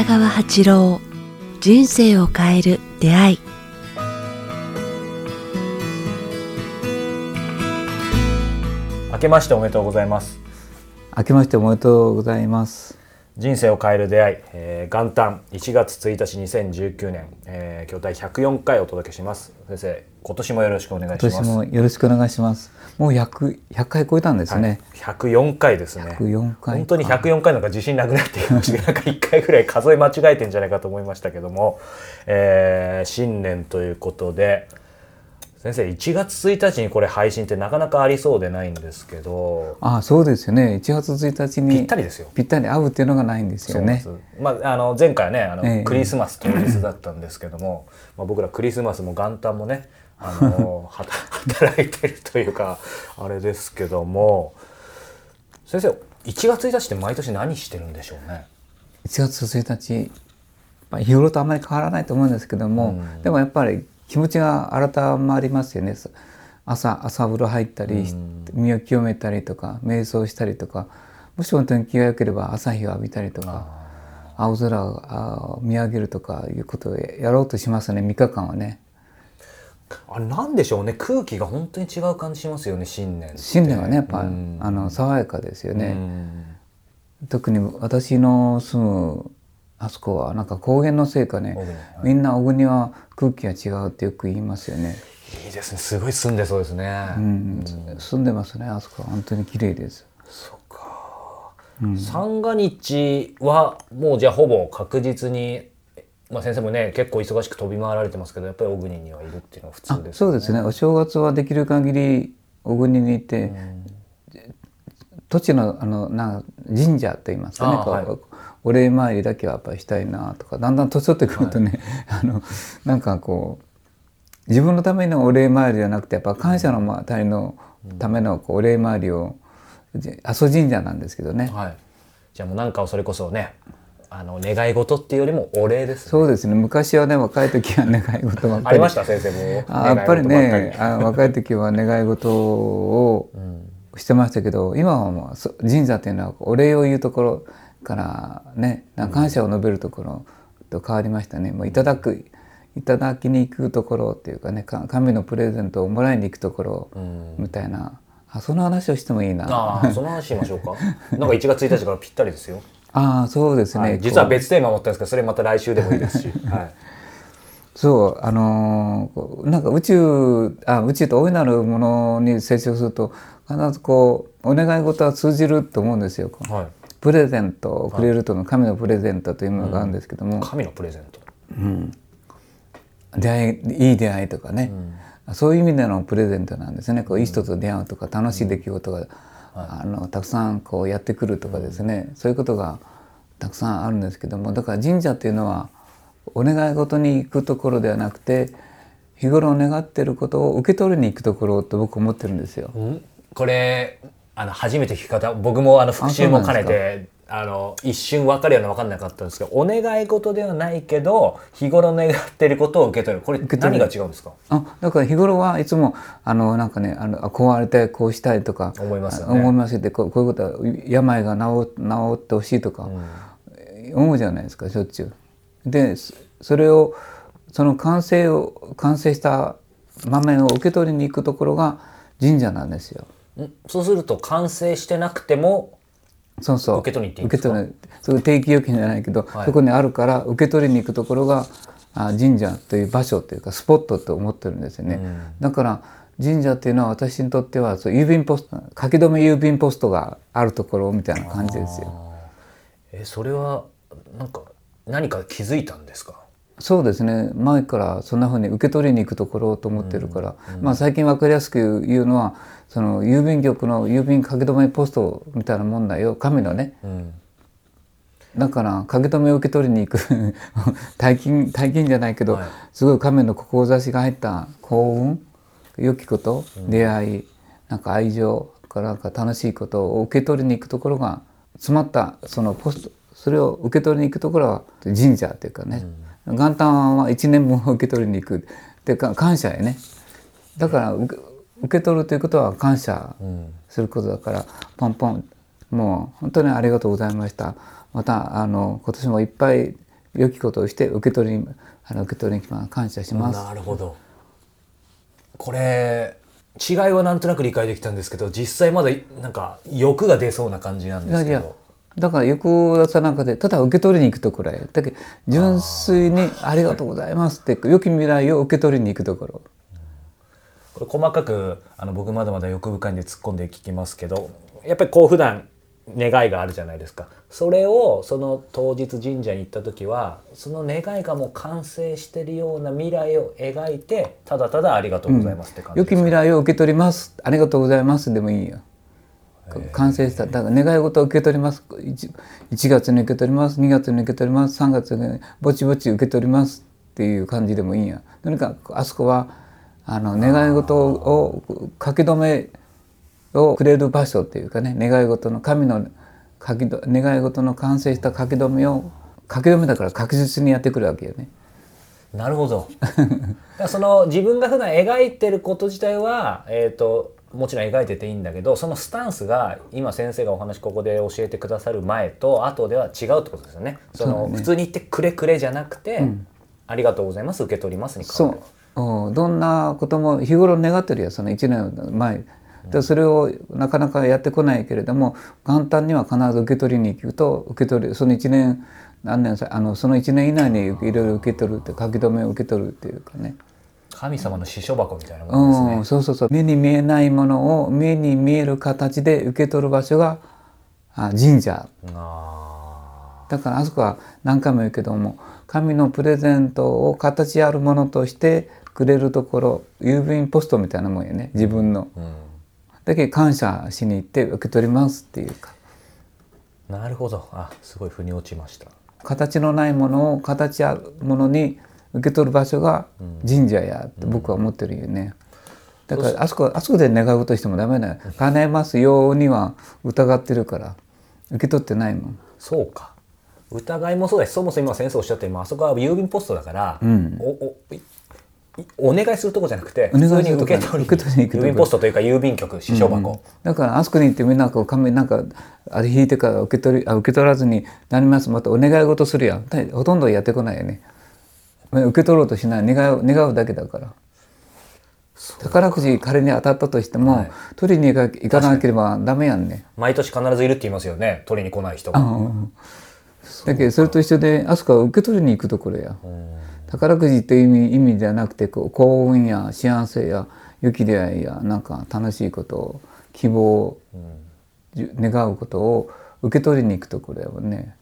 北川八郎人生を変える出会い明けましておめでとうございます明けましておめでとうございます。人生を変える出会い、えー、元旦1月1日2019年、えー、今日第104回お届けします。先生今年もよろしくお願いします。今年もよろしくお願いします。もう100 100回超えたんですね。はい、104回ですね。104回本当に104回なんか自信なくなってきました。なんか1回ぐらい数え間違えてんじゃないかと思いましたけども、えー、新年ということで先生1月1日にこれ配信ってなかなかありそうでないんですけど。ああそうですよね。1月1日にぴったりですよ。ぴったり合うっていうのがないんですよね。まあ、あの前回はねあの、ええ。クリスマス当日だったんですけども、まあ、僕らクリスマスも元旦もねあの 働いてるというかあれですけども。先生1月1日って毎年何してるんでしょうね？1月1日、まあ、日頃とあまり変わらないと思うんですけども、うん。でもやっぱり気持ちが改まりますよね。朝朝風呂入ったり、うん。身を清めたりとか瞑想したりとかもし本当に気が良ければ朝日を浴びたりとか青空をあ見上げるとかいうことをやろうとしますね。3日間はね。あれなんでしょうね。空気が本当に違う感じしますよね新年って。新年はねやっぱ、うん。あの爽やかですようね、ん。特に私の住むあそこはなんか高原のせいかね。はい。みんな小国は空気が違うってよく言いますよね、いいですね。すごい住んでそうですね、うん。住んでますねあそこは。本当に綺麗です。そっか、三が日はもうじゃあほぼ確実に、まあ、先生もね結構忙しく飛び回られてますけどやっぱり小国にはいるっていうのは普通ですそうですね。お正月はできる限り小国にいて、土地のあのな神社といいますかね。はいお礼参りだけはやっぱりしたいなとかだんだん年取ってくるとね、あのなんかこう自分のためのお礼参りじゃなくてやっぱ感謝のまたりのためのこうお礼参りをじ阿蘇神社なんですけどね、はい。じゃあもうなんかをそれこそねあの願い事っていうよりもお礼ですね。そうですね。昔はね若い時は願い事ばっかり。ありました？先生も。あやっぱりねあ若い時は願い事をしてましたけど今はもうそ神社っていうのはお礼を言うところからね感謝を述べるところと変わりましたね。もういただくいただきに行くところっていうかねか神のプレゼントをもらいに行くところみたいな。あその話をしてもいいな。ああその話しましょうか？なんか1月1日からぴったりですよ、ああそうですね、はい。実は別テーマ持ったんですけどそれまた来週でもいいですし、はい、そうあのーなんか宇宙あ宇宙と大いなるものに接触すると必ずこうお願い事は通じると思うんですよ。はい、プレゼントをくれるとの神のプレゼントというものがあるんですけども、神のプレゼント。出会いいい出会いとかね、そういう意味でのプレゼントなんですね。こういい人と出会うとか楽しい出来事が、あのたくさんこうやってくるとかですね、そういうことがたくさんあるんですけども。だから神社っていうのはお願い事に行くところではなくて日頃願っていることを受け取りに行くところと僕思ってるんですよ。これあの初めて聞き方僕もあの復習も兼ねてあの一瞬分かるような分かんなかったんですけどお願い事ではないけど日頃願ってることを受け取る。これ何る。が違うんですか？あだから日頃はいつもあのなんかねあのあこうあれてこうしたいとか思いますよね。思いますってこうこういうことは病が治治ってほしいとか、思うじゃないですかしょっちゅう。でそそれをその完成を完成した場面を受け取りに行くところが神社なんですよ。んそうすると完成してなくてもそうそう。受け取りに行っていいんですか？受け取りそれ定期預金じゃないけど、はい。そこにあるから受け取りに行くところがあ神社という場所というかスポットと思ってるんですよね、だから神社っていうのは私にとってはそう郵便ポスト書き留め郵便ポストがあるところみたいな感じですよ。えそれはなんか何か気づいたんですか？そうですね。前からそんな風に受け取りに行くところと思ってるから、まあ最近分かりやすく言うのはその郵便局の郵便書き留めポストみたいなもんだよ。紙のね、ん。だから書き留めを受け取りに行く。大金大金じゃないけど、はい。すごい亀の志が入った幸運？良きこと、出会い？なんか愛情？からなんか楽しいことを受け取りに行くところが詰まったそのポストそれを受け取りに行くところは神社っていうかね、元旦は1年分を受け取りに行く。っていうか感謝やね。だから受け受け取るということは感謝することだから、ポンポンもう本当にありがとうございました。またあの今年もいっぱい良きことをして受け取りにあの受け取りに来ます。感謝します。なるほど。これ違いはなんとなく理解できたんですけど実際まだなんか欲が出そうな感じなんですけど。だから翌朝なんかでただ受け取りに行くところへだけど純粋に「ありがとうございます」って良き未来を受け取りに行くところこれ細かくあの僕まだまだ欲深いんで突っ込んで聞きますけどやっぱりこう普段願いがあるじゃないですか。それをその当日神社に行った時はその願いがもう完成してるような未来を描いてただただありがとうございますって感じ良きですか、未来を受け取ります。ありがとうございますでもいいよ。完成した。だから願い事を受け取ります。1, 1月に受け取ります。2月に受け取ります。3月にぼちぼち受け取りますっていう感じでもいいや。とにかくあそこはあの願い事を書き留めをくれる場所っていうかね願い事の神の書きど願い事の完成した書き留めを書き留めだから確実にやってくるわけよね。なるほど。だその自分が普段描いてること自体は、えー、ともちろん描いてていいんだけどそのスタンスが今先生がお話ここで教えてくださる前と後では違うってことですよね。そのね。普通に言ってくれくれじゃなくて、ありがとうございます受け取りますに変そわるううん。どんなことも日頃願ってるよその1年前。でそれをなかなかやってこないけれども元旦には必ず受け取りに行くと受け取りその1年何年さあのその1年以内にいろいろ受け取るって書き留めを受け取るっていうかね、神様の支所箱みたいなものですね。うん、そうそうそう。目に見えないものを目に見える形で受け取る場所があ神社。あだからあそこは何回も言うけども神のプレゼントを形あるものとしてくれるところ郵便ポストみたいなもんやね。自分の。ーうん。だけど感謝しに行って受け取りますっていうか。なるほど。あすごい腑に落ちました。形のないものを形あるものに受け取る場所が神社やって僕は思ってるよね。だからあそこあそこで願うとしてもダメだよ。叶えますようには疑ってるから受け取ってないもん。そうか。疑いもそうだしそもそも今先生おっしゃったようにあそこは郵便ポストだから、ん。おおいお願いするとこじゃなくて普通に受け取り郵便ポストというか郵便局支所箱、だからあそこに行ってみんなこう紙なんかあれ引いてから受け取りあ受け取らずになります。またお願い事するやん。だほとんどやってこないよね。受け取ろうとしない。願う願うだけだから。宝くじ仮に当たったとしても、はい。取りに行か行かなければダメやんね。毎年必ずいるって言いますよね。取りに来ない人。が。だけどそれと一緒であそこは受け取りに行くところや宝くじっていう意味意味じゃなくてこう幸運や幸せや良き出会いやなんか楽しいことを希望を願うことを受け取りに行くところだよね。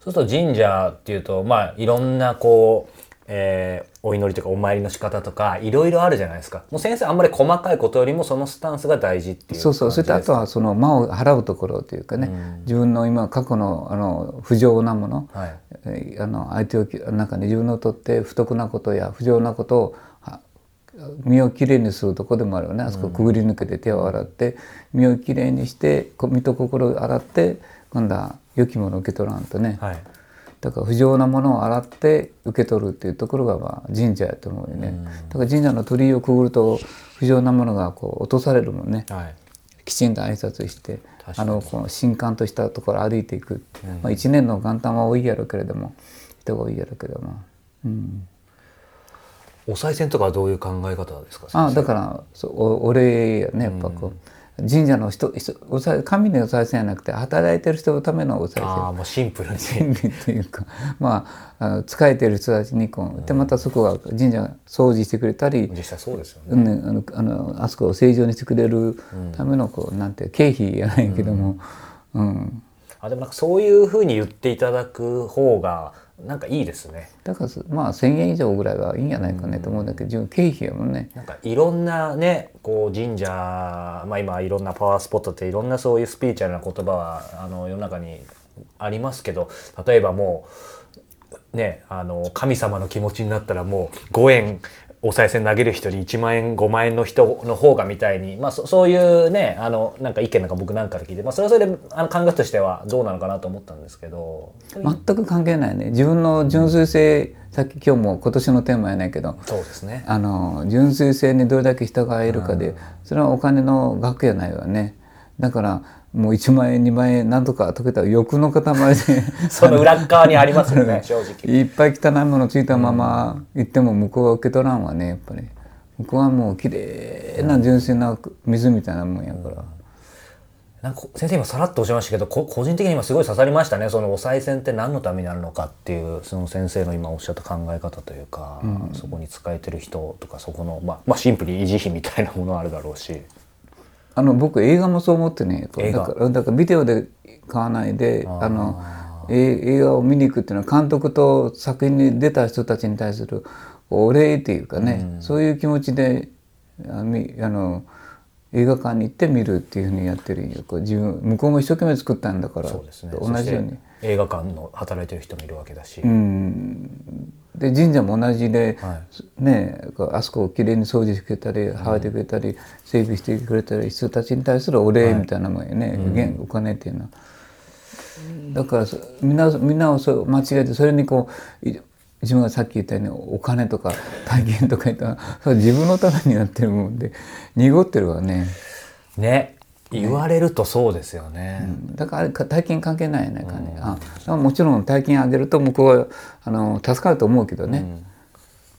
そうすると神社っていうとまあいろんなこう、えーお祈りとかお参りの仕方とかいろいろあるじゃないですか。もう先生あんまり細かいことよりもそのスタンスが大事っていうそうそう。それとあとははその魔を払うところというかね、自分の今過去のあの不浄なもの、はい。えーあの相手をきなんかね自分のとって不徳なことや不浄なことをは身をきれいにするとこでもあるよね。あそこくぐり抜けて手を洗って身をきれいにしてこ身と心を洗って今度は良きものを受け取らんとね、はいだから不浄なものを洗って受け取るっていうところがまあ神社やと思うよね、だから神社の鳥居をくぐると不浄なものがこう落とされるもんね。はい。きちんと挨拶してあのこの新刊としたところ歩いていく、まあ、一年の元旦は多いやろうけれども人が多いやろうけども、うん、お賽銭とかはどういう考え方ですか？あだからそうおお礼やねやっぱこう、神社の人人お神のお賽銭じゃなくて働いてる人のためのお賽銭ああもうシンプルに。権利というかまああの仕えてる人たちにこうでまたそこは神社が掃除してくれたり、実際そうですよね。うん、あのあのあそこを正常にしてくれるためのこうなんて経費やないけども、うん。あでもなんかそういうふうに言っていただく方がなんかいいですね。だからすまあ1,000円以上ぐらいはいいんじゃないかねと思うんだけど自分経費やもんね。なんかいろんなねこう神社、まあ、今いろんなパワースポットっていろんなそういうスピリチュアルな言葉はあの世の中にありますけど例えばもうねあの神様の気持ちになったらもう5円お賽銭投げる人に1万円5万円の人の方がみたいに、まあ、そそういうねあのなんか意見なんか僕なんかで聞いて、まあ、それはそれであの考えとしてはどうなのかなと思ったんですけど。全く関係ないね。自分の純粋性さっき今日も今年のテーマやないけどそうですね。あの純粋性にどれだけ人がいるかでそれはお金の額やないわね。だからもう1万円2万円なんとか解けたら欲の塊で。その裏側にありますよね 正直。いっぱい汚いものついたまま行っても向こうは受け取らんわねやっぱり。向こうはもう綺麗な純粋な水みたいなもんやから。なんか先生今さらっとおっしゃいましたけどこ個人的に今すごい刺さりましたね。そのお賽銭って何のためにあるのかっていうその先生の今おっしゃった考え方というか、そこに使えてる人とかそこの、まあ、まあシンプルに維持費みたいなものあるだろうしあの僕映画もそう思ってね。だからだからビデオで買わないであのえ映画を見に行くっていうのは監督と作品に出た人たちに対するお礼っていうかね、そういう気持ちであの映画館に行って見るっていうふうにやってる自分向こうも一生懸命作ったんだからそうですね。同じように。映画館の働いてる人もいるわけだし、で神社も同じで、はねこうあそこをきれいに掃除してくれたり剥いてくれたり、整備してくれたり人たちに対するお礼みたいなもん。よね、現お金っていうの。は。だからそみんなみんなをそう間違えてそれにこうい自分がさっき言ったようにお金とか体験とか言ったら自分のためになってるもんで濁ってるわね。ね言われるとそうですよね、だから大金関係ないやないかね、あだからもちろん大金あげると向こうはあの助かると思うけどね、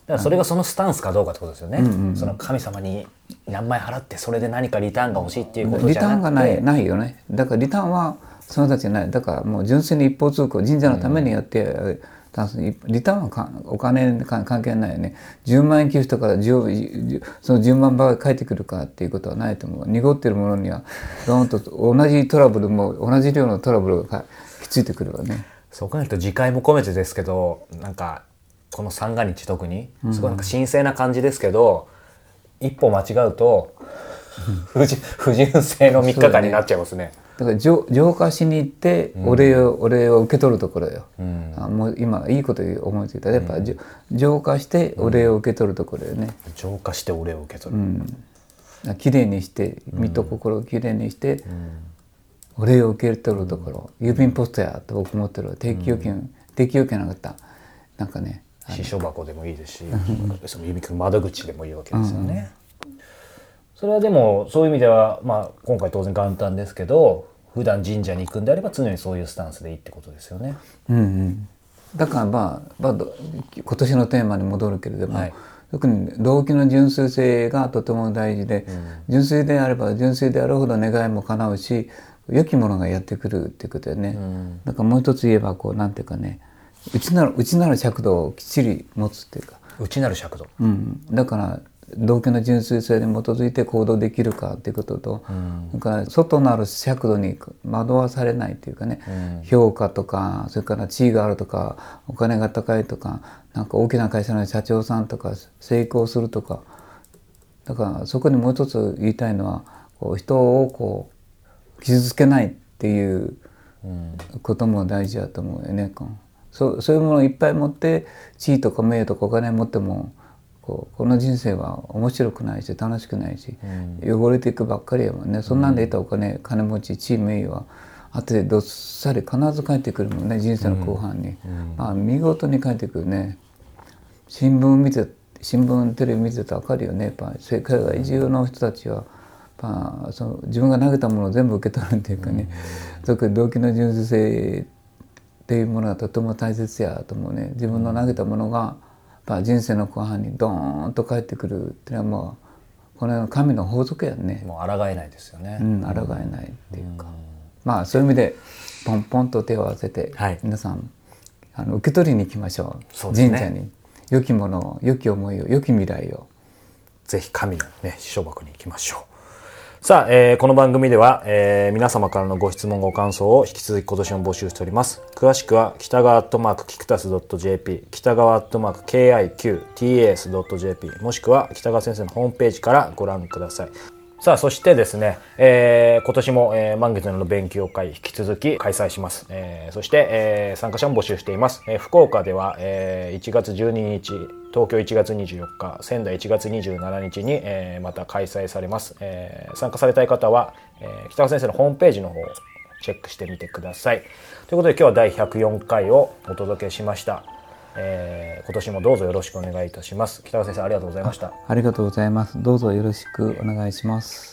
だからそれがそのスタンスかどうかってことですよね、その神様に何枚払ってそれで何かリターンが欲しいっていうことリじゃなくて。ターンがないないよね。だからリターンはその人たちにない。だからもう純粋に一方通行神社のためにやってたんですリターンはかお金に関関係ないよね。10万円寄付したから10その10万倍返ってくるかっていうことはないと思う。濁ってるものにはドーンと同じトラブルも同じ量のトラブルがひっついてくるわね。そう考えると次回も込めてですけどなんかこの三が日特にすごいなんか神聖な感じですけど、一歩間違うと不純不純正の3日間になっちゃいますね。だから浄浄化しに行ってお礼を、お礼を受け取るところよ、ん。あもう今いいこと思いついたやっぱ、じょ浄化してお礼を受け取るところよね、浄化してお礼を受け取る、きれいにして身と心をきれいにして、お礼を受け取るところ、郵便ポストやと僕思ってるわ。定期預金、定期預金なかった。なんかね支所箱でもいいですし、その指く窓口でもいいわけですよね。それはでもそういう意味では、まあ、今回当然元旦ですけど普段神社に行くんであれば常にそういうスタンスでいいってことですよね。うんうん、だからまあ、まあ、ど今年のテーマに戻るけれども、はい。特に動機の純粋性がとても大事で、純粋であれば純粋であるほど願いも叶うし良きものがやってくるっていうことでね、だからもう一つ言えばこうなんていうかね内なる内なる尺度をきっちり持つっていうか、内なる尺度。うん、だから動機の純粋性に基づいて行動できるかっていうことと、それから外なる尺度に惑わされないっていうかね、評価とかそれから地位があるとかお金が高いとかなんか大きな会社の社長さんとか成功するとかだからそこにもう一つ言いたいのはこう人をこう傷つけないっていうことも大事だと思うよね。こう。そうそういうものをいっぱい持って地位とか名誉とかお金持ってもこうこの人生は面白くないし楽しくないし、汚れていくばっかりやもんね。そんなんで得たお金金持ち地位名誉は後でどっさり必ず帰ってくるもんね人生の後半に、まあ見事に帰ってくるね。新聞見て新聞テレビ見てたら分かるよね。やっぱ世界外中の人たちは、まあ、その自分が投げたものを全部受け取るっていうかね、特に動機の純粋性っていうものがとても大切やと思うね。自分の投げたものがぱ人生の後半にドーンと返ってくるっていうのはもうこれは神の法則やんね。もう抗えないですよね。うん、抗えないっていうか、まあそういう意味でポンポンと手を合わせて、はい皆さんあの受け取りに行きましょうね神社に良きものを良き思いを良き未来をぜひ神のね、師匠箱に行きましょう。さあ、えーこの番組では、えー皆様からのご質問、ご感想を引き続き今年も募集しております。詳しくは、北川アットマークキクタス .jp、北川アットマーク KIQTAS.jp、もしくは北川先生のホームページからご覧ください。さあ、そしてですね、えー今年も、えー満月の勉強会引き続き開催します。えーそして、えー参加者も募集しています。えー福岡では、えー1月12日、東京1月24日、仙台1月27日に、えーまた開催されます。えー参加されたい方は、えー北川先生のホームページの方をチェックしてみてください。ということで今日は第104回をお届けしました。えー今年もどうぞよろしくお願いいたします。北川先生ありがとうございました。ありがとうございますどうぞよろしくお願いします